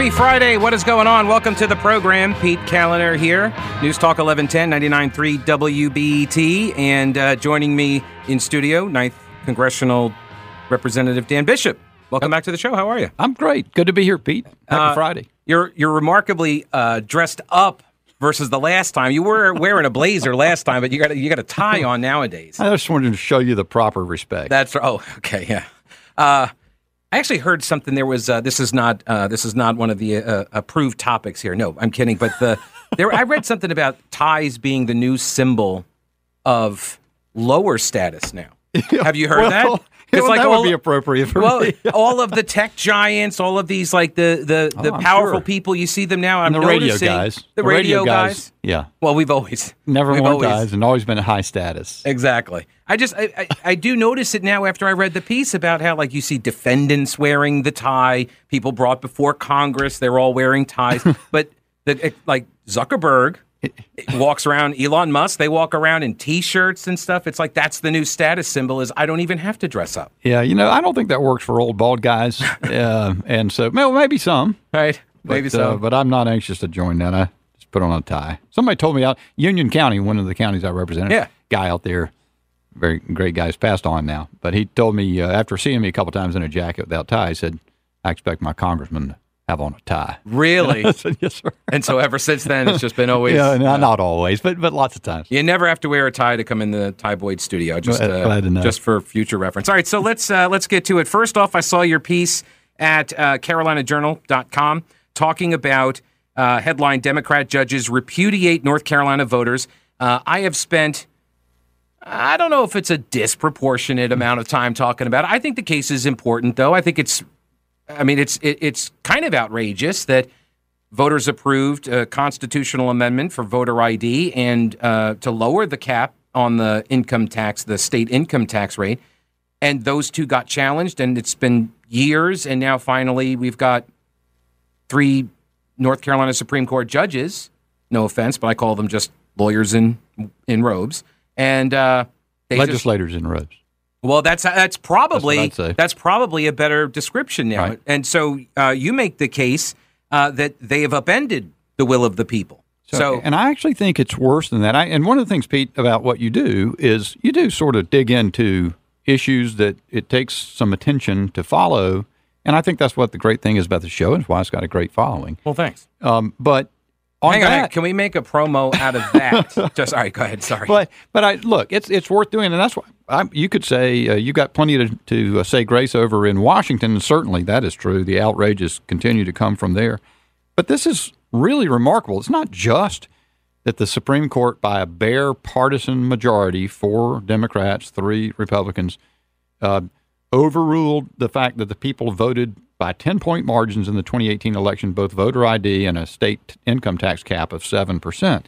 Happy Friday. What is going on? Welcome to the program. Pete Kaliner here. News Talk 1110, 99.3 WBT. And uh, joining me in studio, 9th Congressional Representative Dan Bishop. Welcome back to the show. How are you? I'm great. Good to be here, Pete. Happy Uh, Friday. You're, you're remarkably uh, dressed up versus the last time. You were wearing a blazer last time, but you got, a, you got a tie on nowadays. I just wanted to show you the proper respect. That's oh okay yeah. Uh, I actually heard something. There was uh, this is not uh, this is not one of the uh, approved topics here. No, I'm kidding. But the there I read something about ties being the new symbol of lower status now. Have you heard well, that? Well, that all, would be appropriate for well, me. all of the tech giants, all of these like the the, oh, the Oh, powerful sure. people, you see them now. I'm And the radio guys. the, radio, guys. Yeah. Well, we've always Never we've worn always- ties and always been a high status. Exactly. I just I, I, I do notice it now after I read the piece about how like you see defendants wearing the tie, people brought before Congress, they're all wearing ties, but the eh, like Zuckerberg walks around, Elon Musk, they walk around in t-shirts and stuff. It's like that's the new status symbol is I don't even have to dress up. Yeah, you know, I don't think that works for old bald guys. uh, and so, well, maybe some. Right? Maybe but, so. Uh, but I'm not anxious to join that. I just put on a tie. Somebody told me out Union County, one of the counties I represent. Yeah. Guy out there, very great guy, he's passed on now. But he told me uh, after seeing me a couple times in a jacket without tie, he said, "I expect my congressman to have on a tie." really? I said, "Yes, sir." and so ever since then it's just been always Yeah, no, not always, but but lots of times. You never have to wear a tie to come in the Tie Boyd studio. Just Glad- uh, glad to know. just for future reference. All right, so let's uh, let's get to it. First off, I saw your piece at uh, CarolinaJournal.com talking about uh, headline: Democrat judges repudiate North Carolina voters. Uh, I have spent. I don't know if it's a disproportionate amount of time talking about it. I think the case is important, though. I think it's. I mean, it's it, it's kind of outrageous that voters approved a constitutional amendment for voter ID and uh, to lower the cap on the income tax, the state income tax rate. And those two got challenged, and it's been years. And now finally, we've got three North Carolina Supreme Court judges. No offense, but I call them just lawyers in in robes. And uh, they just Legislators in robes. Well, that's that's probably That's what I'd say. that's probably a better description now. Right. And so uh, you make the case uh, that they have upended the will of the people. So, and I actually think it's worse than that. I, and one of the things, Pete, about what you do is you do sort of dig into issues that it takes some attention to follow. And I think that's what the great thing is about the show and why it's got a great following. well, thanks. Um, but on Hang on, on. that, can we make a promo out of that? Just all right. Go ahead. Sorry. but but I look, it's it's worth doing, and that's why I, you could say uh, you got plenty to to uh, say grace over in Washington, and certainly that is true. The outrages continue to come from there, but this is really remarkable. It's not just that the Supreme Court, by a bare partisan majority, four Democrats, three Republicans, uh, overruled the fact that the people voted by 10 point margins in the 2018 election, both voter ID and a state income tax cap of 7%.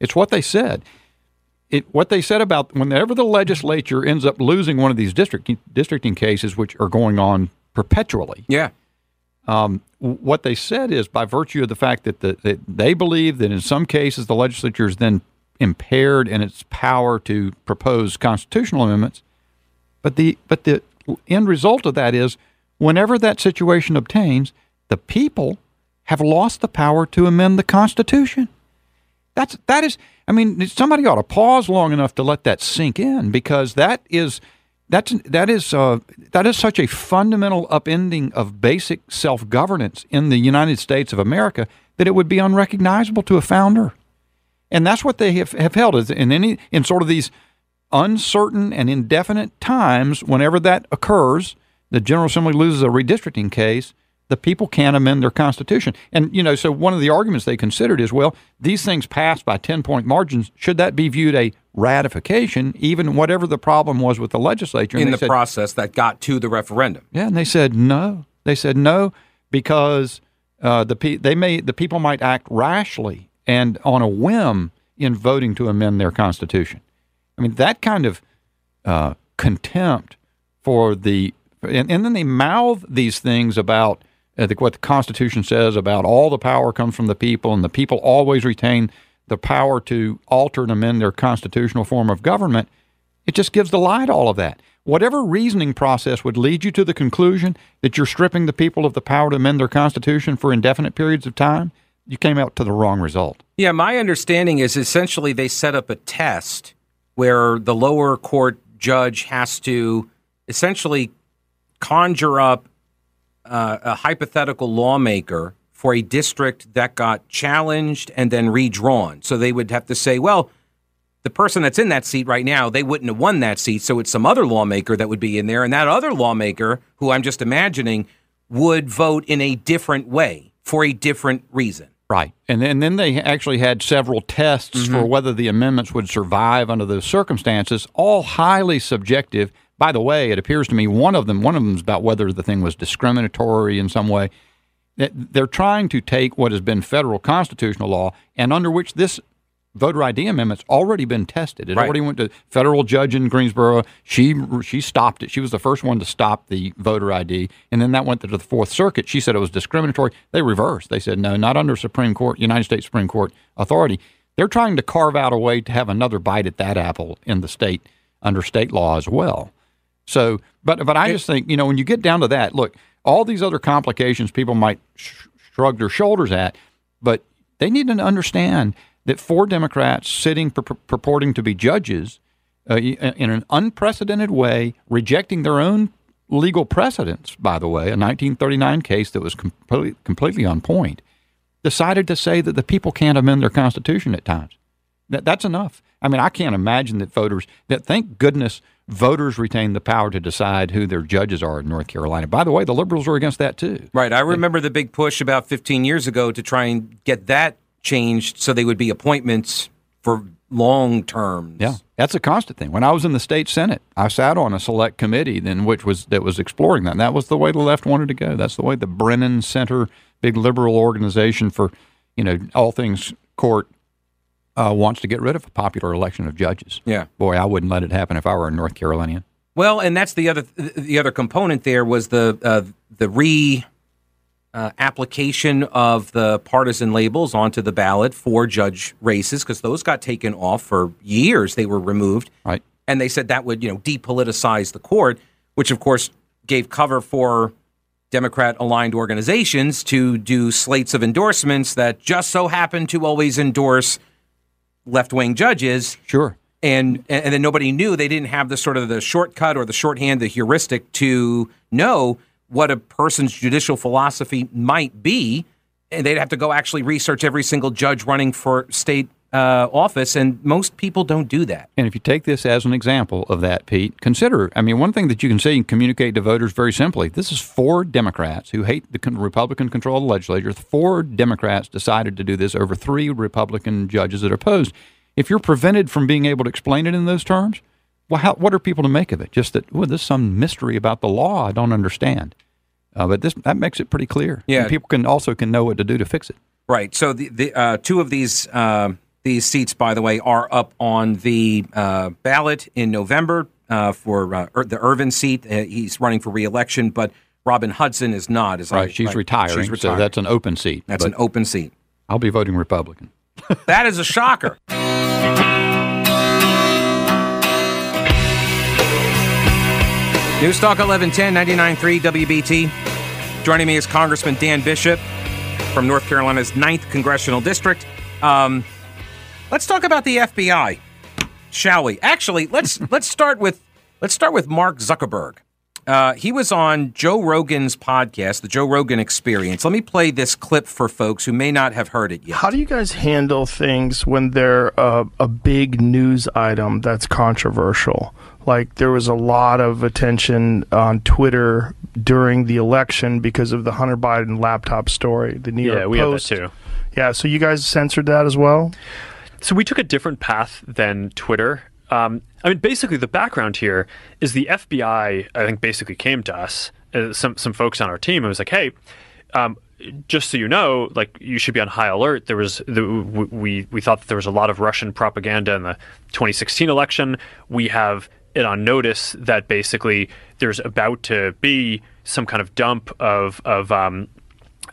It's what they said. It, what they said about whenever the legislature ends up losing one of these district, districting cases, which are going on perpetually, yeah. um, what they said is by virtue of the fact that, the, that they believe that in some cases the legislature is then impaired in its power to propose constitutional amendments, but the but the end result of that is whenever that situation obtains, the people have lost the power to amend the Constitution. That's that is. I mean, somebody ought to pause long enough to let that sink in because that is that's that is uh, that is such a fundamental upending of basic self governance in the United States of America that it would be unrecognizable to a founder. And that's what they have, have held is in any in sort of these uncertain and indefinite times. Whenever that occurs, the General Assembly loses a redistricting case. The people can't amend their constitution, and you know. So one of the arguments they considered is, well, these things passed by ten point margins. Should that be viewed a ratification, even whatever the problem was with the legislature? And In the said, process that got to the referendum. yeah, and they said no. They said no because uh, the pe- they may the people might act rashly and on a whim in voting to amend their constitution. I mean that kind of uh, contempt for the and, and then they mouth these things about uh, the, what the Constitution says about all the power comes from the people, and the people always retain the power to alter and amend their constitutional form of government. It just gives the lie to all of that. Whatever reasoning process would lead you to the conclusion that you're stripping the people of the power to amend their constitution for indefinite periods of time, you came out to the wrong result. Yeah, my understanding is essentially they set up a test where the lower court judge has to essentially conjure up uh, a hypothetical lawmaker for a district that got challenged and then redrawn. So they would have to say, well, the person that's in that seat right now, they wouldn't have won that seat. So it's some other lawmaker that would be in there. And that other lawmaker, who I'm just imagining, would vote in a different way for a different reason. Right. And then, and then they actually had several tests mm-hmm. for whether the amendments would survive under those circumstances, all highly subjective. By the way, it appears to me one of them, one of them is about whether the thing was discriminatory in some way. They're trying to take what has been federal constitutional law and under which this voter ID amendment's already been tested. It right. already went to federal judge in Greensboro. She she stopped it. She was the first one to stop the voter ID, and then that went to the Fourth Circuit. She said it was discriminatory. They reversed. They said no, not under Supreme Court, United States Supreme Court authority. They're trying to carve out a way to have another bite at that apple in the state under state law as well. So, but but I just think you know when you get down to that, look, all these other complications people might sh- shrug their shoulders at, but they need to understand that four Democrats sitting pur- purporting to be judges uh, in an unprecedented way, rejecting their own legal precedents, by the way, a 1939 case that was completely, completely on point, decided to say that the people can't amend their constitution at times. That, that's enough. I mean, I can't imagine that voters, that thank goodness voters retain the power to decide who their judges are in North Carolina. By the way, the liberals were against that too. Right. I remember the big push about 15 years ago to try and get that changed so they would be appointments for long terms. Yeah, that's a constant thing. When I was in the state senate, I sat on a select committee then which was that was exploring that. And that was the way the left wanted to go. That's the way the Brennan Center, big liberal organization for you know all things court, uh, wants to get rid of a popular election of judges. Yeah, boy, I wouldn't let it happen if I were a North Carolinian. Well, and that's the other the other component. There was the uh, the re uh, application of the partisan labels onto the ballot for judge races because those got taken off for years. They were removed, right? And they said that would you know depoliticize the court, which of course gave cover for Democrat aligned organizations to do slates of endorsements that just so happen to always endorse left wing judges. Sure. And and then nobody knew they didn't have the sort of the shortcut or the shorthand, the heuristic to know what a person's judicial philosophy might be, and they'd have to go actually research every single judge running for state uh, office, and most people don't do that. And if you take this as an example of that, Pete, consider. I mean, one thing that you can say and communicate to voters very simply: this is four Democrats who hate the Republican control of the legislature. Four Democrats decided to do this over three Republican judges that are opposed. If you're prevented from being able to explain it in those terms, well, how, what are people to make of it? Just that, well, there's some mystery about the law I don't understand. Uh, but this that makes it pretty clear. Yeah, and people can also can know what to do to fix it. Right. So the, the uh, two of these uh, these seats, by the way, are up on the uh, ballot in November uh, for uh, the Ervin seat. he's running for reelection, but Robin Hudson is not. Is right. I, she's, retiring, she's retiring. So that's an open seat. That's an open seat. I'll be voting Republican. that is a shocker. Newstalk 1110 99.3 WBT. Joining me is Congressman Dan Bishop from North Carolina's 9th Congressional District. Um, let's talk about the FBI, shall we? Actually, let's let's start with let's start with Mark Zuckerberg. Uh, he was on Joe Rogan's podcast, The Joe Rogan Experience. Let me play this clip for folks who may not have heard it yet. How do you guys handle things when they're a big news item that's controversial? like there was a lot of attention on Twitter during the election because of the Hunter Biden laptop story. The New yeah, York we Post. have that too. Yeah, so you guys censored that as well. So we took a different path than Twitter. Um, I mean, basically, the background here is the FBI. I think basically came to us, uh, some some folks on our team, and was like, "Hey, um, just so you know, like you should be on high alert. There was the, we we thought that there was a lot of Russian propaganda in the 2016 election. We have it on notice that basically there's about to be some kind of dump of of um,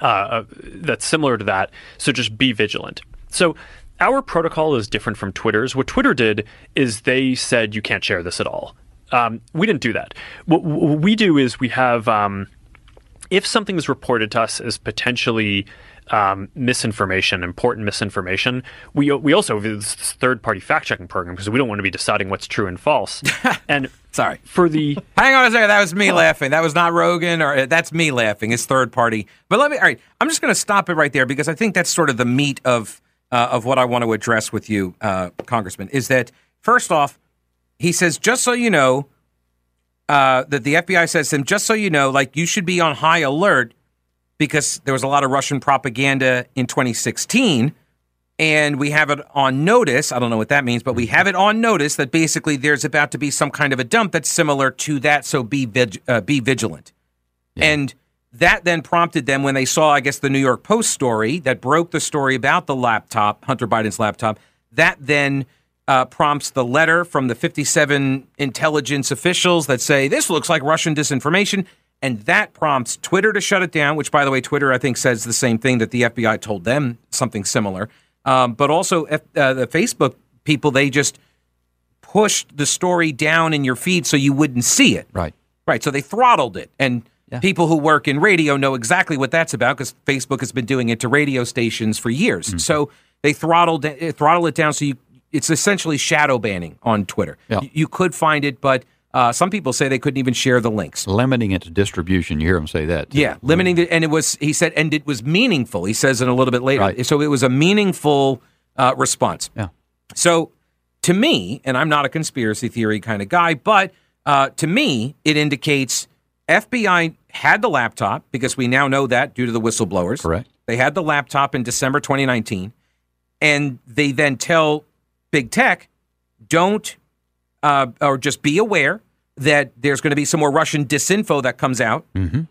uh, that's similar to that. So just be vigilant. So our protocol is different from Twitter's. What Twitter did is they said you can't share this at all. Um, we didn't do that. What, what, we do is we have, um, if something is reported to us as potentially um, misinformation, important misinformation, we we also have this third party fact checking program because we don't want to be deciding what's true and false. and Sorry. for the Hang on a second. That was me laughing. That was not Rogan, or uh, that's me laughing. It's third party. But let me. All right. I'm just going to stop it right there because I think that's sort of the meat of uh, of what I want to address with you, uh, Congressman. Is that first off, he says just so you know uh, that the FBI says to him, just so you know, like you should be on high alert because there was a lot of Russian propaganda in 2016 and we have it on notice. I don't know what that means, but we have it on notice that basically there's about to be some kind of a dump that's similar to that. So be vig- uh, be vigilant. And that then prompted them when they saw, I guess, the New York Post story that broke the story about the laptop, Hunter Biden's laptop. That then uh, prompts the letter from the 57 intelligence officials that say this looks like Russian disinformation. And that prompts Twitter to shut it down, which, by the way, Twitter, I think, says the same thing that the FBI told them something similar. Um, but also, F- uh, the Facebook people, they just pushed the story down in your feed so you wouldn't see it. Right. Right. So they throttled it. And Yeah. people who work in radio know exactly what that's about because Facebook has been doing it to radio stations for years. Mm-hmm. So they throttled uh, throttle it down. So you, it's essentially shadow banning on Twitter. Yeah. You, you could find it, but uh, some people say they couldn't even share the links. Limiting its distribution. You hear him say that. too. Yeah, limiting the, and it was he said, and it was meaningful. He says it a little bit later. Right. So it was a meaningful uh, response. Yeah. So to me, and I'm not a conspiracy theory kind of guy, but uh, to me, it indicates FBI had the laptop because we now know that due to the whistleblowers. Correct. They had the laptop in December 2019, and they then tell big tech, don't, uh, or just be aware that there's going to be some more Russian disinfo that comes out. Mm-hmm.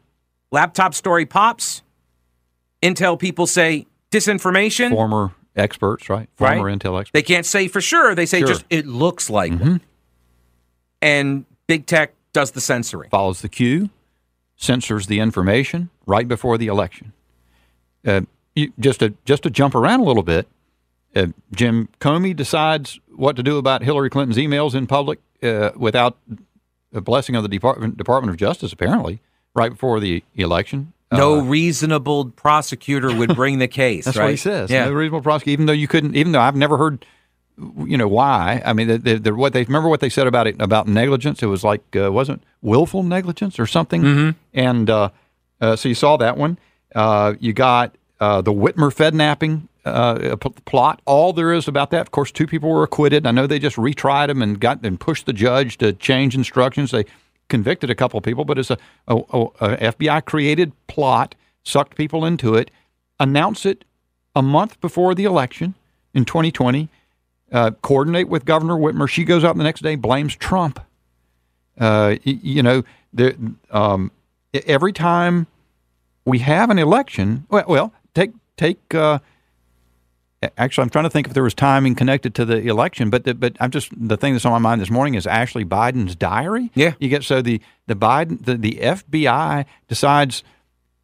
Laptop story pops. Intel people say disinformation. Former experts, right? Right. Former Intel experts. They can't say for sure. They say Sure. just it looks like one. And big tech does the censoring. follows the cue, censors the information right before the election. Uh, you, just to just to jump around a little bit, uh, Jim Comey decides what to do about Hillary Clinton's emails in public uh, without the blessing of the Department Department of Justice. Apparently, right before the election. No Uh, reasonable prosecutor would bring the case. that's right? what he says. Yeah. No reasonable prosecutor, even though you couldn't, even though I've never heard, you know, why. I mean, the, the, the, what they remember what they said about it about negligence. It was like uh, wasn't willful negligence or something. Mm-hmm. And uh, uh, so you saw that one. Uh, you got uh, the Whitmer Fednapping uh, p- plot. All there is about that, of course, two people were acquitted. I know they just retried them and got and pushed the judge to change instructions. They convicted a couple of people, but it's a, a, a FBI created plot, sucked people into it. Announce it a month before the election in 2020. Uh, coordinate with Governor Whitmer. She goes out the next day, blames Trump. Uh, you know, there, um, every time we have an election, well, well take take. Uh, actually, I'm trying to think if there was timing connected to the election, but the, but I'm just the thing that's on my mind this morning is Ashley Biden's diary. Yeah. you get so the the Biden the, the FBI decides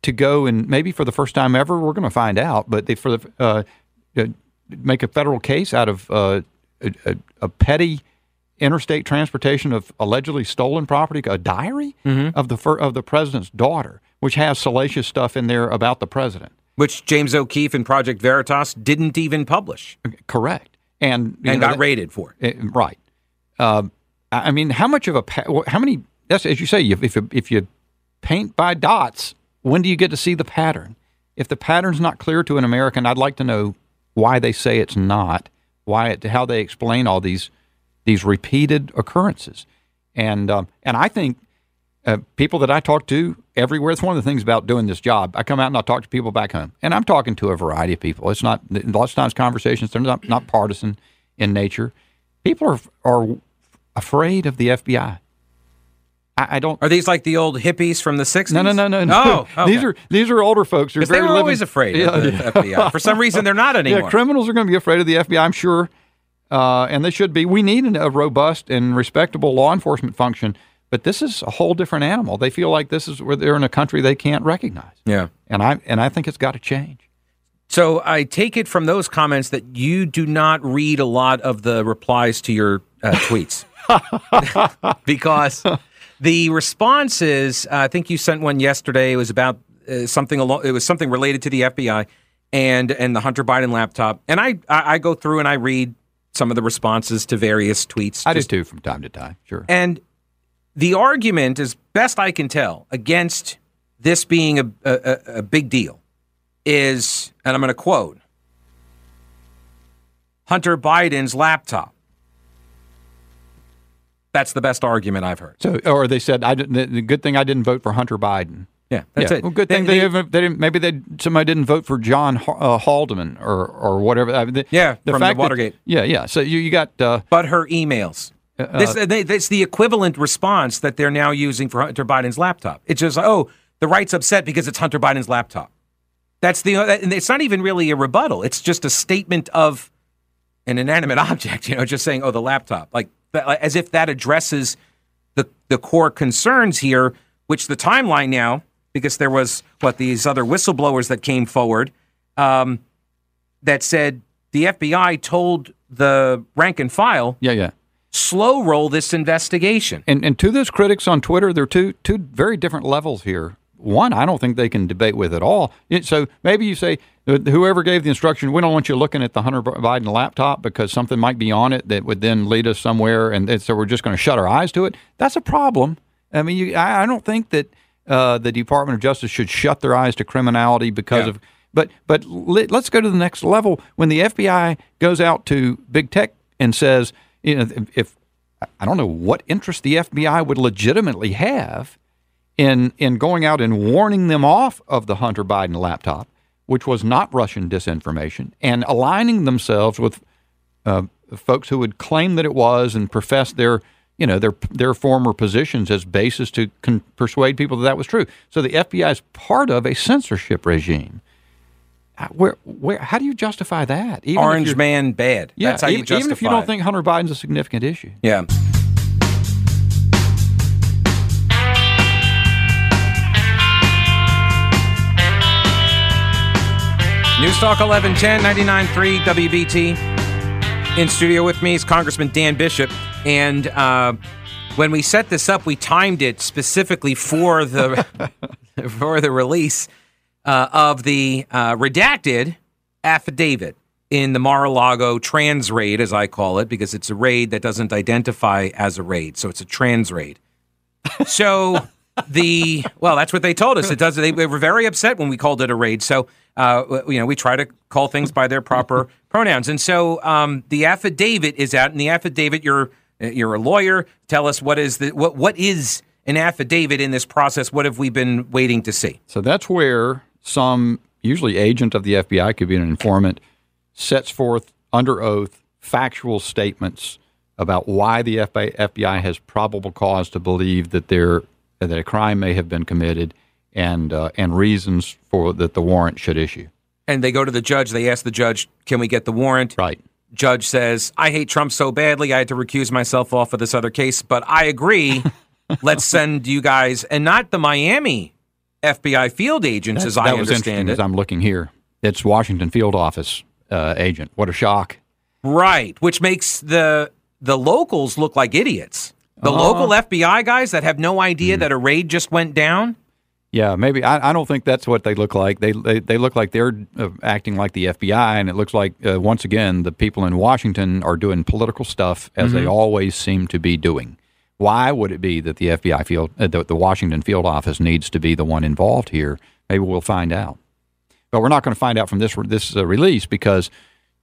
to go and maybe for the first time ever, we're going to find out, but they for the uh, uh, make a federal case out of uh, a, a, a petty interstate transportation of allegedly stolen property, a diary of the of the president's daughter, which has salacious stuff in there about the president. Which James O'Keefe and Project Veritas didn't even publish Correct, and and know, got that- rated for. it. right. Um, I mean, how much of a how many? That's as you say. If if you, if you paint by dots, when do you get to see the pattern? If the pattern's not clear to an American, I'd like to know why they say it's not. Why it, how they explain all these these repeated occurrences, and um, and I think uh, people that I talk to everywhere. It's one of the things about doing this job. I come out and I talk to people back home, and I'm talking to a variety of people. It's not lots of times conversations. They're not not partisan in nature. People are are afraid of the FBI. I, I don't. Are these like the old hippies from the 60s? No, no, no, no, no. Oh, these are these are older folks. They're Because they were living- always afraid Yeah, of the yeah. FBI. For some reason, they're not anymore. Yeah, criminals are going to be afraid of the FBI, I'm sure, uh, and they should be. We need an- a robust and respectable law enforcement function, but this is a whole different animal. They feel like this is where they're in a country they can't recognize, yeah. and I and I think it's got to change. So I take it from those comments that you do not read a lot of the replies to your uh, tweets because the responses. Uh, I think you sent one yesterday. It was about uh, something along. It was something related to the FBI and and the Hunter Biden laptop. And I I, I go through and I read some of the responses to various tweets. I just- do too from time to time. Sure. and the argument, as best I can tell, against this being a, a, a- a big deal is, and I'm going to quote Hunter Biden's laptop. That's the best argument I've heard. So, or they said, "I didn't." The, the good thing I didn't vote for Hunter Biden. Yeah, that's yeah. it. Well, good thing they, They- haven't. They didn't. Maybe they somebody didn't vote for John uh, Haldeman or or whatever. I mean, the, Yeah, from the fact that- Watergate. yeah, yeah. So you you got uh, but her emails. this, they, this the equivalent response that they're now using for Hunter Biden's laptop. It's just, oh, the right's upset because it's Hunter Biden's laptop. That's the, and it's not even really a rebuttal. It's just a statement of an inanimate object, you know, just saying, oh, the laptop, like, as if that addresses the the core concerns here, which the timeline now, because there was what these other whistleblowers that came forward, um, that said the FBI told the rank and file yeah, yeah. slow roll this investigation. And and to those critics on Twitter, there are two two very different levels here. One, I don't think they can debate with at all. So maybe you say uh, whoever gave the instruction, we don't want you looking at the Hunter Biden laptop because something might be on it that would then lead us somewhere, and so we're just going to shut our eyes to it. That's a problem. I mean, you, I, don't think that uh, the Department of Justice should shut their eyes to criminality because Yeah. of. But but let, let's go to the next level. When the FBI goes out to big tech and says, you know, if, if I don't know what interest the FBI would legitimately have in in going out and warning them off of the Hunter Biden laptop, which was not Russian disinformation, and aligning themselves with uh, folks who would claim that it was and profess their you know their their former positions as basis to con- persuade people that that was true. So the FBI is part of a censorship regime. Uh, Where where how do you justify that? Even Orange man bad. Yeah, That's how you even, justify even if you don't think Hunter Biden's a significant issue. Yeah. News Talk 1110 99.3 WBT. In studio with me is Congressman Dan Bishop. And uh, when we set this up, we timed it specifically for the for the release uh, of the uh, redacted affidavit in the Mar-a-Lago trans raid, as I call it, because it's a raid that doesn't identify as a raid, so it's a trans raid. So the well, that's what they told us. It does. They, they were very upset when we called it a raid. So uh, you know, we try to call things by their proper pronouns. And so um, the affidavit is out. In the affidavit, you're you're a lawyer. Tell us what is the what what is an affidavit in this process? What have we been waiting to see? So that's where some, usually agent of the FBI, could be an informant, sets forth under oath factual statements about why the FBI, FBI has probable cause to believe that there that a crime may have been committed, and uh, and reasons for that the warrant should issue. And they go to the judge. They ask the judge, "Can we get the warrant?" Right. Judge says, "I hate Trump so badly, I had to recuse myself off of this other case, but I agree. Let's send you guys, and not the Miami FBI field agents, as I that was interesting understand as it. I'm looking here. It's Washington field office uh, agent. What a shock! Right, which makes the the locals look like idiots. The Oh. local FBI guys that have no idea Hmm. that a raid just went down. Yeah, maybe I, I don't think that's what they look like. They they, they look like they're uh, acting like the FBI, and it looks like uh, once again the people in Washington are doing political stuff as they always seem to be doing. Why would it be that the FBI field, uh, the, the Washington field office, needs to be the one involved here? Maybe we'll find out. But we're not going to find out from this this uh, release because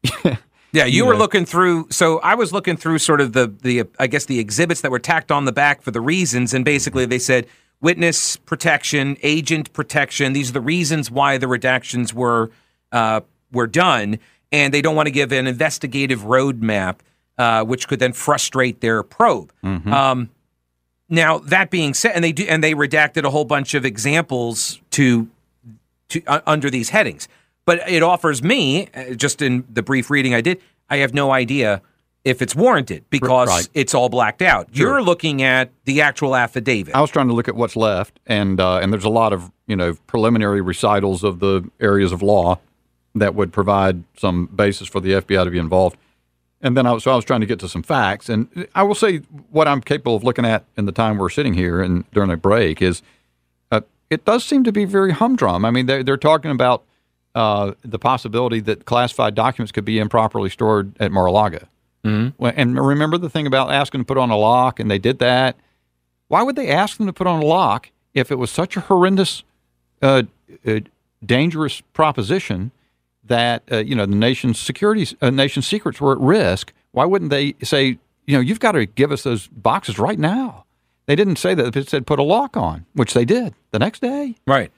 Yeah, you were looking through. So I was looking through sort of the the I guess the exhibits that were tacked on the back for the reasons, and basically they said witness protection, agent protection. These are the reasons why the redactions were uh, were done, and they don't want to give an investigative roadmap, uh, which could then frustrate their probe. Um, now that being said, and they do, and they redacted a whole bunch of examples to to uh, under these headings. But it offers me, uh, just in the brief reading I did, I have no idea if it's warranted because Right. it's all blacked out. You're looking at the actual affidavit. I was trying to look at what's left, and uh, and there's a lot of you know preliminary recitals of the areas of law that would provide some basis for the FBI to be involved. And then I was, so I was trying to get to some facts. And I will say what I'm capable of looking at in the time we're sitting here and during a break is uh, it does seem to be very humdrum. I mean, they're, they're talking about uh, the possibility that classified documents could be improperly stored at Mar-a-Lago. Mm-hmm. And remember the thing about asking to put on a lock, and they did that. Why would they ask them to put on a lock if it was such a horrendous, uh, uh, dangerous proposition that uh, you know the nation's security, uh, nation's secrets were at risk? Why wouldn't they say, you know, you've got to give us those boxes right now? They didn't say that. It said put a lock on, which they did the next day. Right.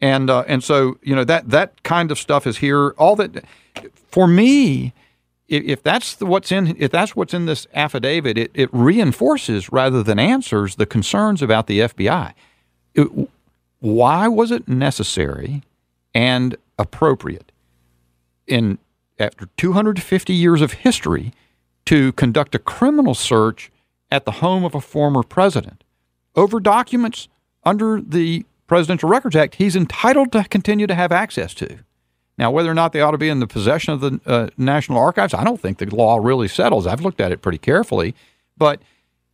And uh, and so you know that that kind of stuff is here. All that for me if that's the, what's in if that's what's in this affidavit, it, it reinforces rather than answers the concerns about the FBI. It, why was it necessary and appropriate in after 250 years of history to conduct a criminal search at the home of a former president over documents under the Presidential Records Act he's entitled to continue to have access to? Now, whether or not they ought to be in the possession of the uh, National Archives, I don't think the law really settles. I've looked at it pretty carefully, but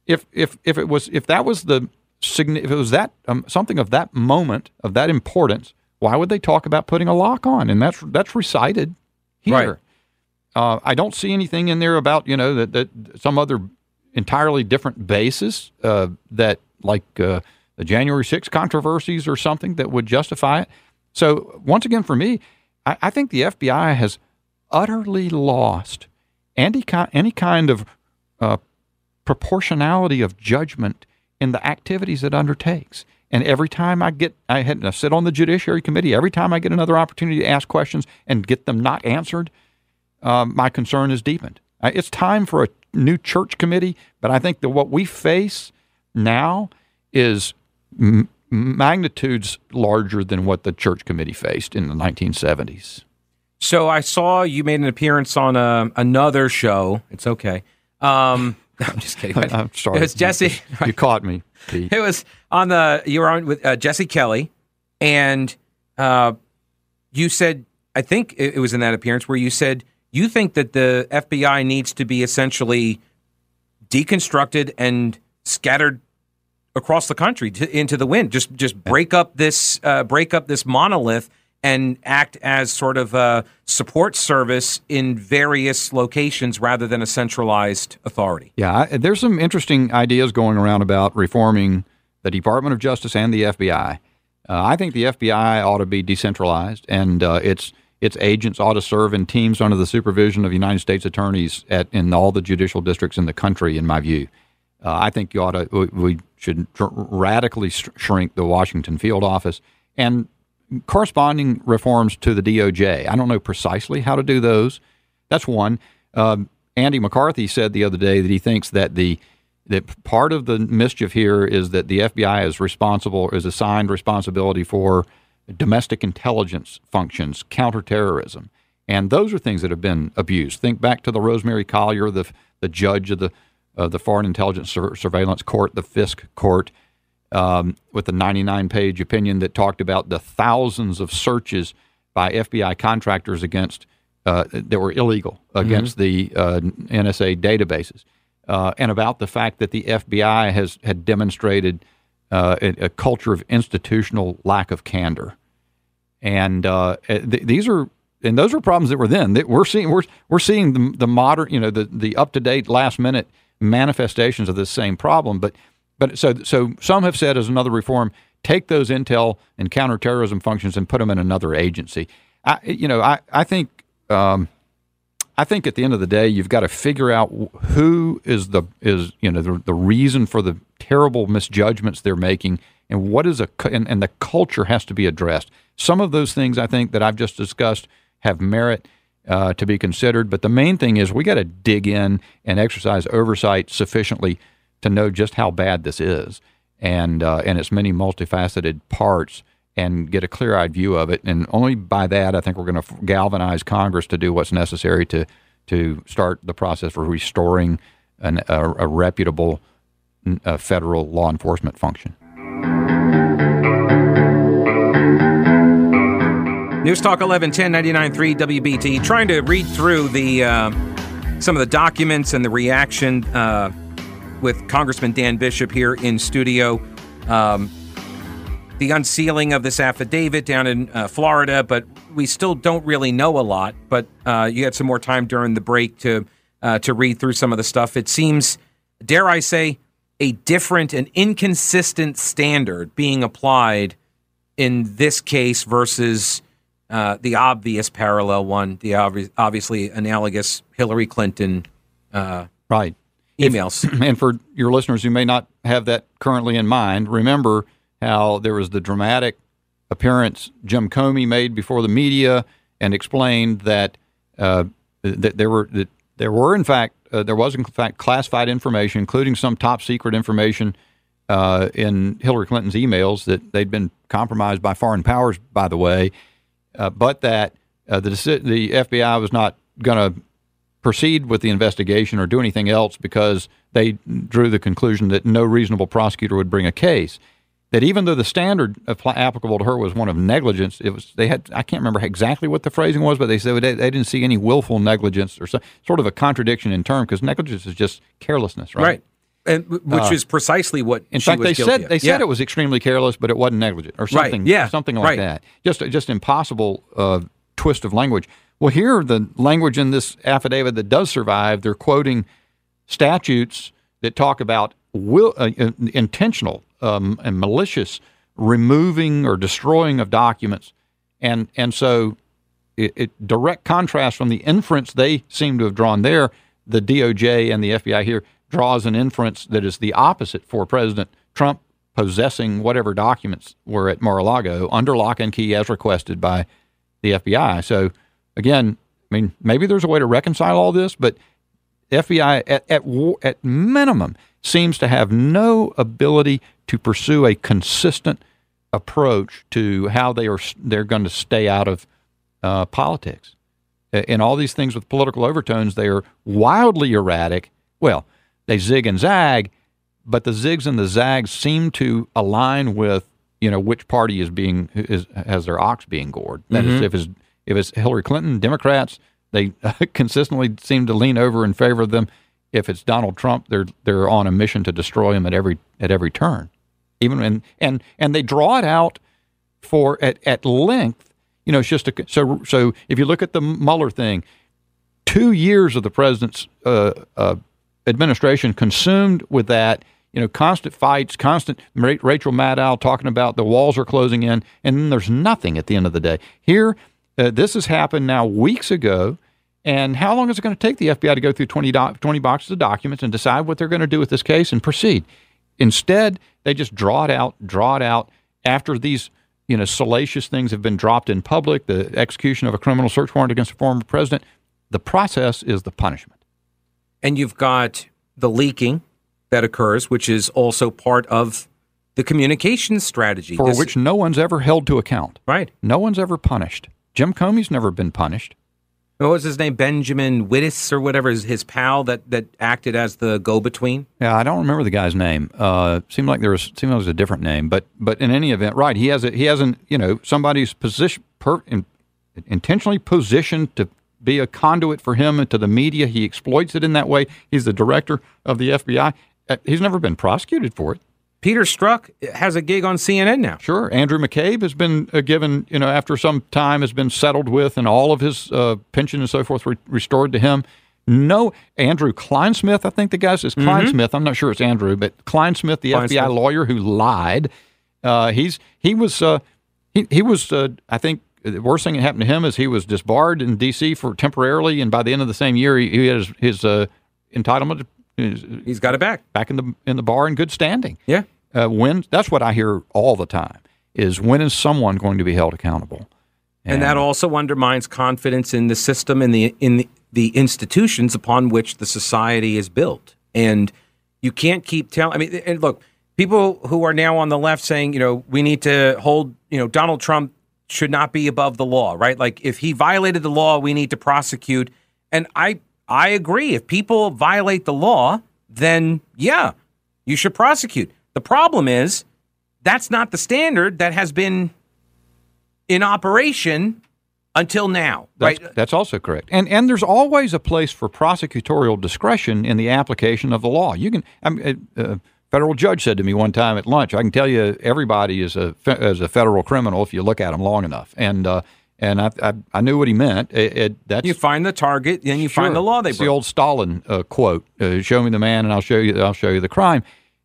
if if if it was if that was the if it was that um, something of that moment of that importance, why would they talk about putting a lock on? And that's that's recited here. Right. Uh, I don't see anything in there about you know that that some other entirely different basis uh, that like uh, the January 6 controversies or something that would justify it. So once again, for me, I, I think the FBI has utterly lost any, any kind of uh, proportionality of judgment in the activities it undertakes. And every time I get, I, had, I sit on the Judiciary Committee, every time I get another opportunity to ask questions and get them not answered, um, my concern is deepened. It's time for a new church committee, but I think that what we face now is m- magnitudes larger than what the church committee faced in the 1970s. So I saw you made an appearance on a, uh, another show. It's okay. Um, I'm just kidding. I'm sorry. It was Jesse. You, you caught me. Pete. It was on the. You were on with uh, Jesse Kelly, and uh, you said, I think it was in that appearance where you said you think that the FBI needs to be essentially deconstructed and scattered across the country to, into the wind. Just just break up this uh, break up this monolith and act as sort of a support service in various locations rather than a centralized authority. Yeah, I, there's some interesting ideas going around about reforming the Department of Justice and the FBI. Uh, I think the FBI ought to be decentralized, and uh, its its agents ought to serve in teams under the supervision of United States attorneys at in all the judicial districts in the country. In my view, uh, I think you ought to we should radically shrink the Washington field office and corresponding reforms to the DOJ. I don't know precisely how to do those. That's one. Um, Andy McCarthy said the other day that he thinks that the that part of the mischief here is that the FBI is responsible is assigned responsibility for domestic intelligence functions, counterterrorism, and those are things that have been abused. Think back to the Rosemary Collier, the the judge of the uh, the Foreign Intelligence Sur- Surveillance Court, the FISC Court, um, with a 99 page opinion that talked about the thousands of searches by FBI contractors against uh, that were illegal against mm-hmm. the uh, NSA databases, uh, and about the fact that the FBI has had demonstrated uh, a, a, culture of institutional lack of candor, and uh, th- these are and those are problems that were then. That we're seeing we're we're seeing the, the modern you know the the up to date last minute manifestations of this same problem. But but so so some have said as another reform, take those intel and counterterrorism functions and put them in another agency. I you know I I think. Um, I think at the end of the day, you've got to figure out who is the is you know the, the reason for the terrible misjudgments they're making, and what is a and, and the culture has to be addressed. Some of those things I think that I've just discussed have merit uh, to be considered. But the main thing is we got to dig in and exercise oversight sufficiently to know just how bad this is and uh, and its many multifaceted parts and get a clear-eyed view of it. And only by that, I think we're going to galvanize Congress to do what's necessary to to start the process for restoring an, a, a reputable federal law enforcement function. News Talk 1110 99.3 WBT. Trying to read through the uh, some of the documents and the reaction uh, with Congressman Dan Bishop here in studio. Um, the unsealing of this affidavit down in uh, Florida, but we still don't really know a lot. But uh, you had some more time during the break to uh, to read through some of the stuff. It seems, dare I say, a different and inconsistent standard being applied in this case versus uh, the obvious parallel one, the obvi- obviously analogous Hillary Clinton uh, right emails. If, and for your listeners who may not have that currently in mind, remember how there was the dramatic appearance Jim Comey made before the media and explained that uh, that there were that there were in fact uh, there was in fact classified information, including some top secret information uh, in Hillary Clinton's emails that they'd been compromised by foreign powers, by the way, uh, but that uh, the the FBI was not going to proceed with the investigation or do anything else because they drew the conclusion that no reasonable prosecutor would bring a case that even though the standard applicable to her was one of negligence, it was they had I can't remember exactly what the phrasing was, but they said they, they didn't see any willful negligence or so, sort of a contradiction in term because negligence is just carelessness, right? Right. And, which uh, is precisely what in fact they said of. they said it was extremely careless, but it wasn't negligent or something. Right. Yeah. something like right. that. Just just impossible uh, twist of language. Well, here the language in this affidavit that does survive, they're quoting statutes that talk about will uh, intentional um, and malicious removing or destroying of documents, and and so it, it, direct contrast from the inference they seem to have drawn there. The DOJ and the FBI here draws an inference that is the opposite for President Trump possessing whatever documents were at Mar-a-Lago under lock and key as requested by the FBI. So again, I mean, maybe there's a way to reconcile all this, but FBI at at, at minimum seems to have no ability to pursue a consistent approach to how they are they're going to stay out of uh, politics. In all these things with political overtones, they are wildly erratic. Well, they zig and zag, but the zigs and the zags seem to align with you know which party is being is has their ox being gored. That mm-hmm. is, if it's if it's Hillary Clinton, Democrats, they consistently seem to lean over in favor of them if it's Donald Trump, they're they're on a mission to destroy him at every at every turn. Even and and and they draw it out for at, at length. You know, it's just a so so. If you look at the Mueller thing, two years of the president's uh, uh, administration consumed with that. You know, constant fights, constant Rachel Maddow talking about the walls are closing in, and then there's nothing at the end of the day. Here, uh, this has happened now weeks ago. And how long is it going to take the FBI to go through 20, do- 20 boxes of documents and decide what they're going to do with this case and proceed? Instead, they just draw it out, draw it out after these you know salacious things have been dropped in public, the execution of a criminal search warrant against a former president. The process is the punishment. And you've got the leaking that occurs, which is also part of the communications strategy. For this, which no one's ever held to account. Right. No one's ever punished. Jim Comey's never been punished what was his name? Benjamin Wittes or whatever his, his pal that, that acted as the go between. Yeah, I don't remember the guy's name. Uh, seemed like there was seemed like it was a different name, but but in any event, right? He has a, he hasn't you know somebody's position per, in, intentionally positioned to be a conduit for him to the media. He exploits it in that way. He's the director of the FBI. Uh, he's never been prosecuted for it. Peter Strzok has a gig on CNN now. Sure. Andrew McCabe has been uh, given, you know, after some time has been settled with and all of his uh, pension and so forth re- restored to him. No, Andrew Clinesmith, I think the guy says Kleinsmith. Mm-hmm. I'm not sure it's Andrew, but Clinesmith, the Klein FBI lawyer who lied, uh, he's he was uh, he he was uh, I think the worst thing that happened to him is he was disbarred in D.C. for temporarily, and by the end of the same year, he, he had his, his uh, entitlement. He's got it back back in the in the bar in good standing. Yeah, uh, when that's what I hear all the time is when is someone going to be held accountable? And, and that also undermines confidence in the system and the in the, the institutions upon which the society is built. And you can't keep telling. I mean, and look, people who are now on the left saying, you know, we need to hold, you know, Donald Trump should not be above the law, right? Like if he violated the law, we need to prosecute. And I I agree. If people violate the law, then yeah, you should prosecute. The problem is that's not the standard that has been in operation until now, That's, right? that's also correct. And and there's always a place for prosecutorial discretion in the application of the law. You can. I mean, uh, uh, federal judge said to me one time at lunch, "I can tell you everybody is a is a federal criminal if you look at them long enough." And uh, and I, I I knew what he meant. It, it, that's You find the target, then you find the law they It's the old Stalin uh, quote: uh, "Show me the man, and I'll show you. I'll show you the crime."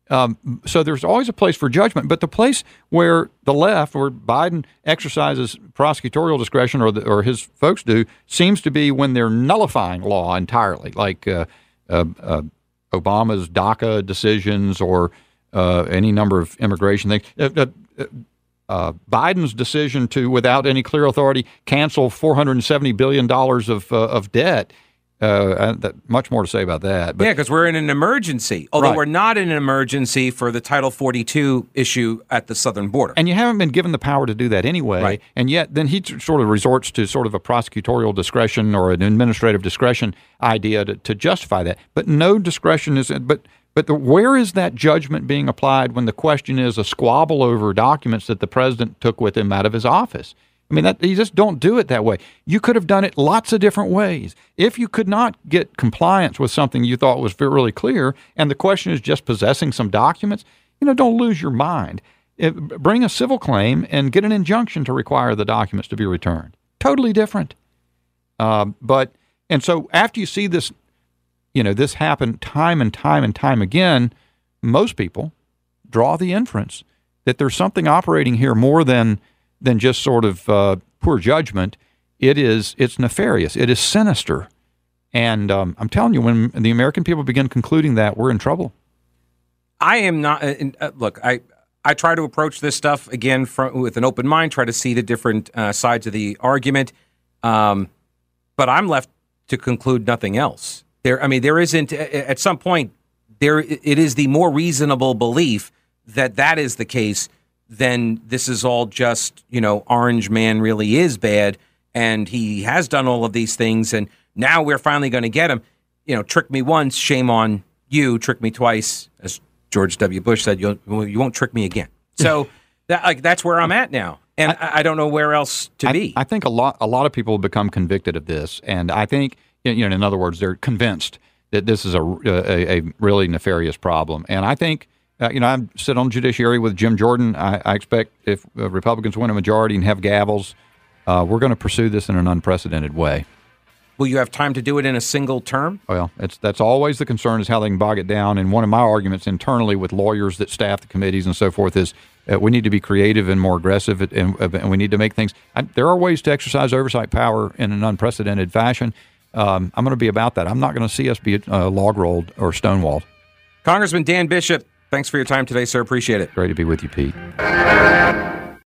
Um, so there's always a place for judgment, but the place where the left, where Biden exercises prosecutorial discretion, or the, or his folks do, seems to be when they're nullifying law entirely, like uh, uh, uh, Obama's DACA decisions or uh, any number of immigration things. Uh, uh, uh, Biden's decision to, without any clear authority, cancel 470 billion dollars of uh, of debt. Uh, that, much more to say about that. But yeah, because we're in an emergency. Although Right. we're not in an emergency for the Title 42 issue at the southern border. and you haven't been given the power to do that anyway. Right. And yet, then he t- sort of resorts to sort of a prosecutorial discretion or an administrative discretion idea to, to justify that. But no discretion is. But but the, where is that judgment being applied when the question is a squabble over documents that the president took with him out of his office? I mean, that, you just don't do it that way. You could have done it lots of different ways. If you could not get compliance with something you thought was really clear, and the question is just possessing some documents, you know, don't lose your mind. It, bring a civil claim and get an injunction to require the documents to be returned. Totally different. Um, but and so after you see this, you know, this happen time and time and time again, most people draw the inference that there's something operating here more than than just sort of uh, poor judgment. It is it's nefarious. It is sinister. And um, I'm telling you, when the American people begin concluding that, we're in trouble. I am not. Uh, uh, look, I I try to approach this stuff again from, with an open mind. Try to see the different uh, sides of the argument, um, but I'm left to conclude nothing else. There, I mean, there isn't. At some point, there it is the more reasonable belief that that is the case. Then this is all just you know, Orange Man really is bad, and he has done all of these things, and now we're finally going to get him. You know, trick me once, shame on you. Trick me twice, as George W. Bush said, you'll, you won't trick me again. So that like that's where I'm at now, and I, I don't know where else to I, be. I think a lot a lot of people become convicted of this, and I think you know, in other words, they're convinced that this is a a, a really nefarious problem. And I think uh, you know I sit on judiciary with Jim Jordan. I, I expect if uh, Republicans win a majority and have gavels, uh, we're going to pursue this in an unprecedented way. Will you have time to do it in a single term? Well, it's that's always the concern is how they can bog it down. And one of my arguments internally with lawyers that staff the committees and so forth is uh, we need to be creative and more aggressive, and, and we need to make things. I, there are ways to exercise oversight power in an unprecedented fashion. Um, I'm going to be about that. I'm not going to see us be uh, log rolled or stonewalled. Congressman Dan Bishop, thanks for your time today, sir. Appreciate it. Great to be with you, Pete.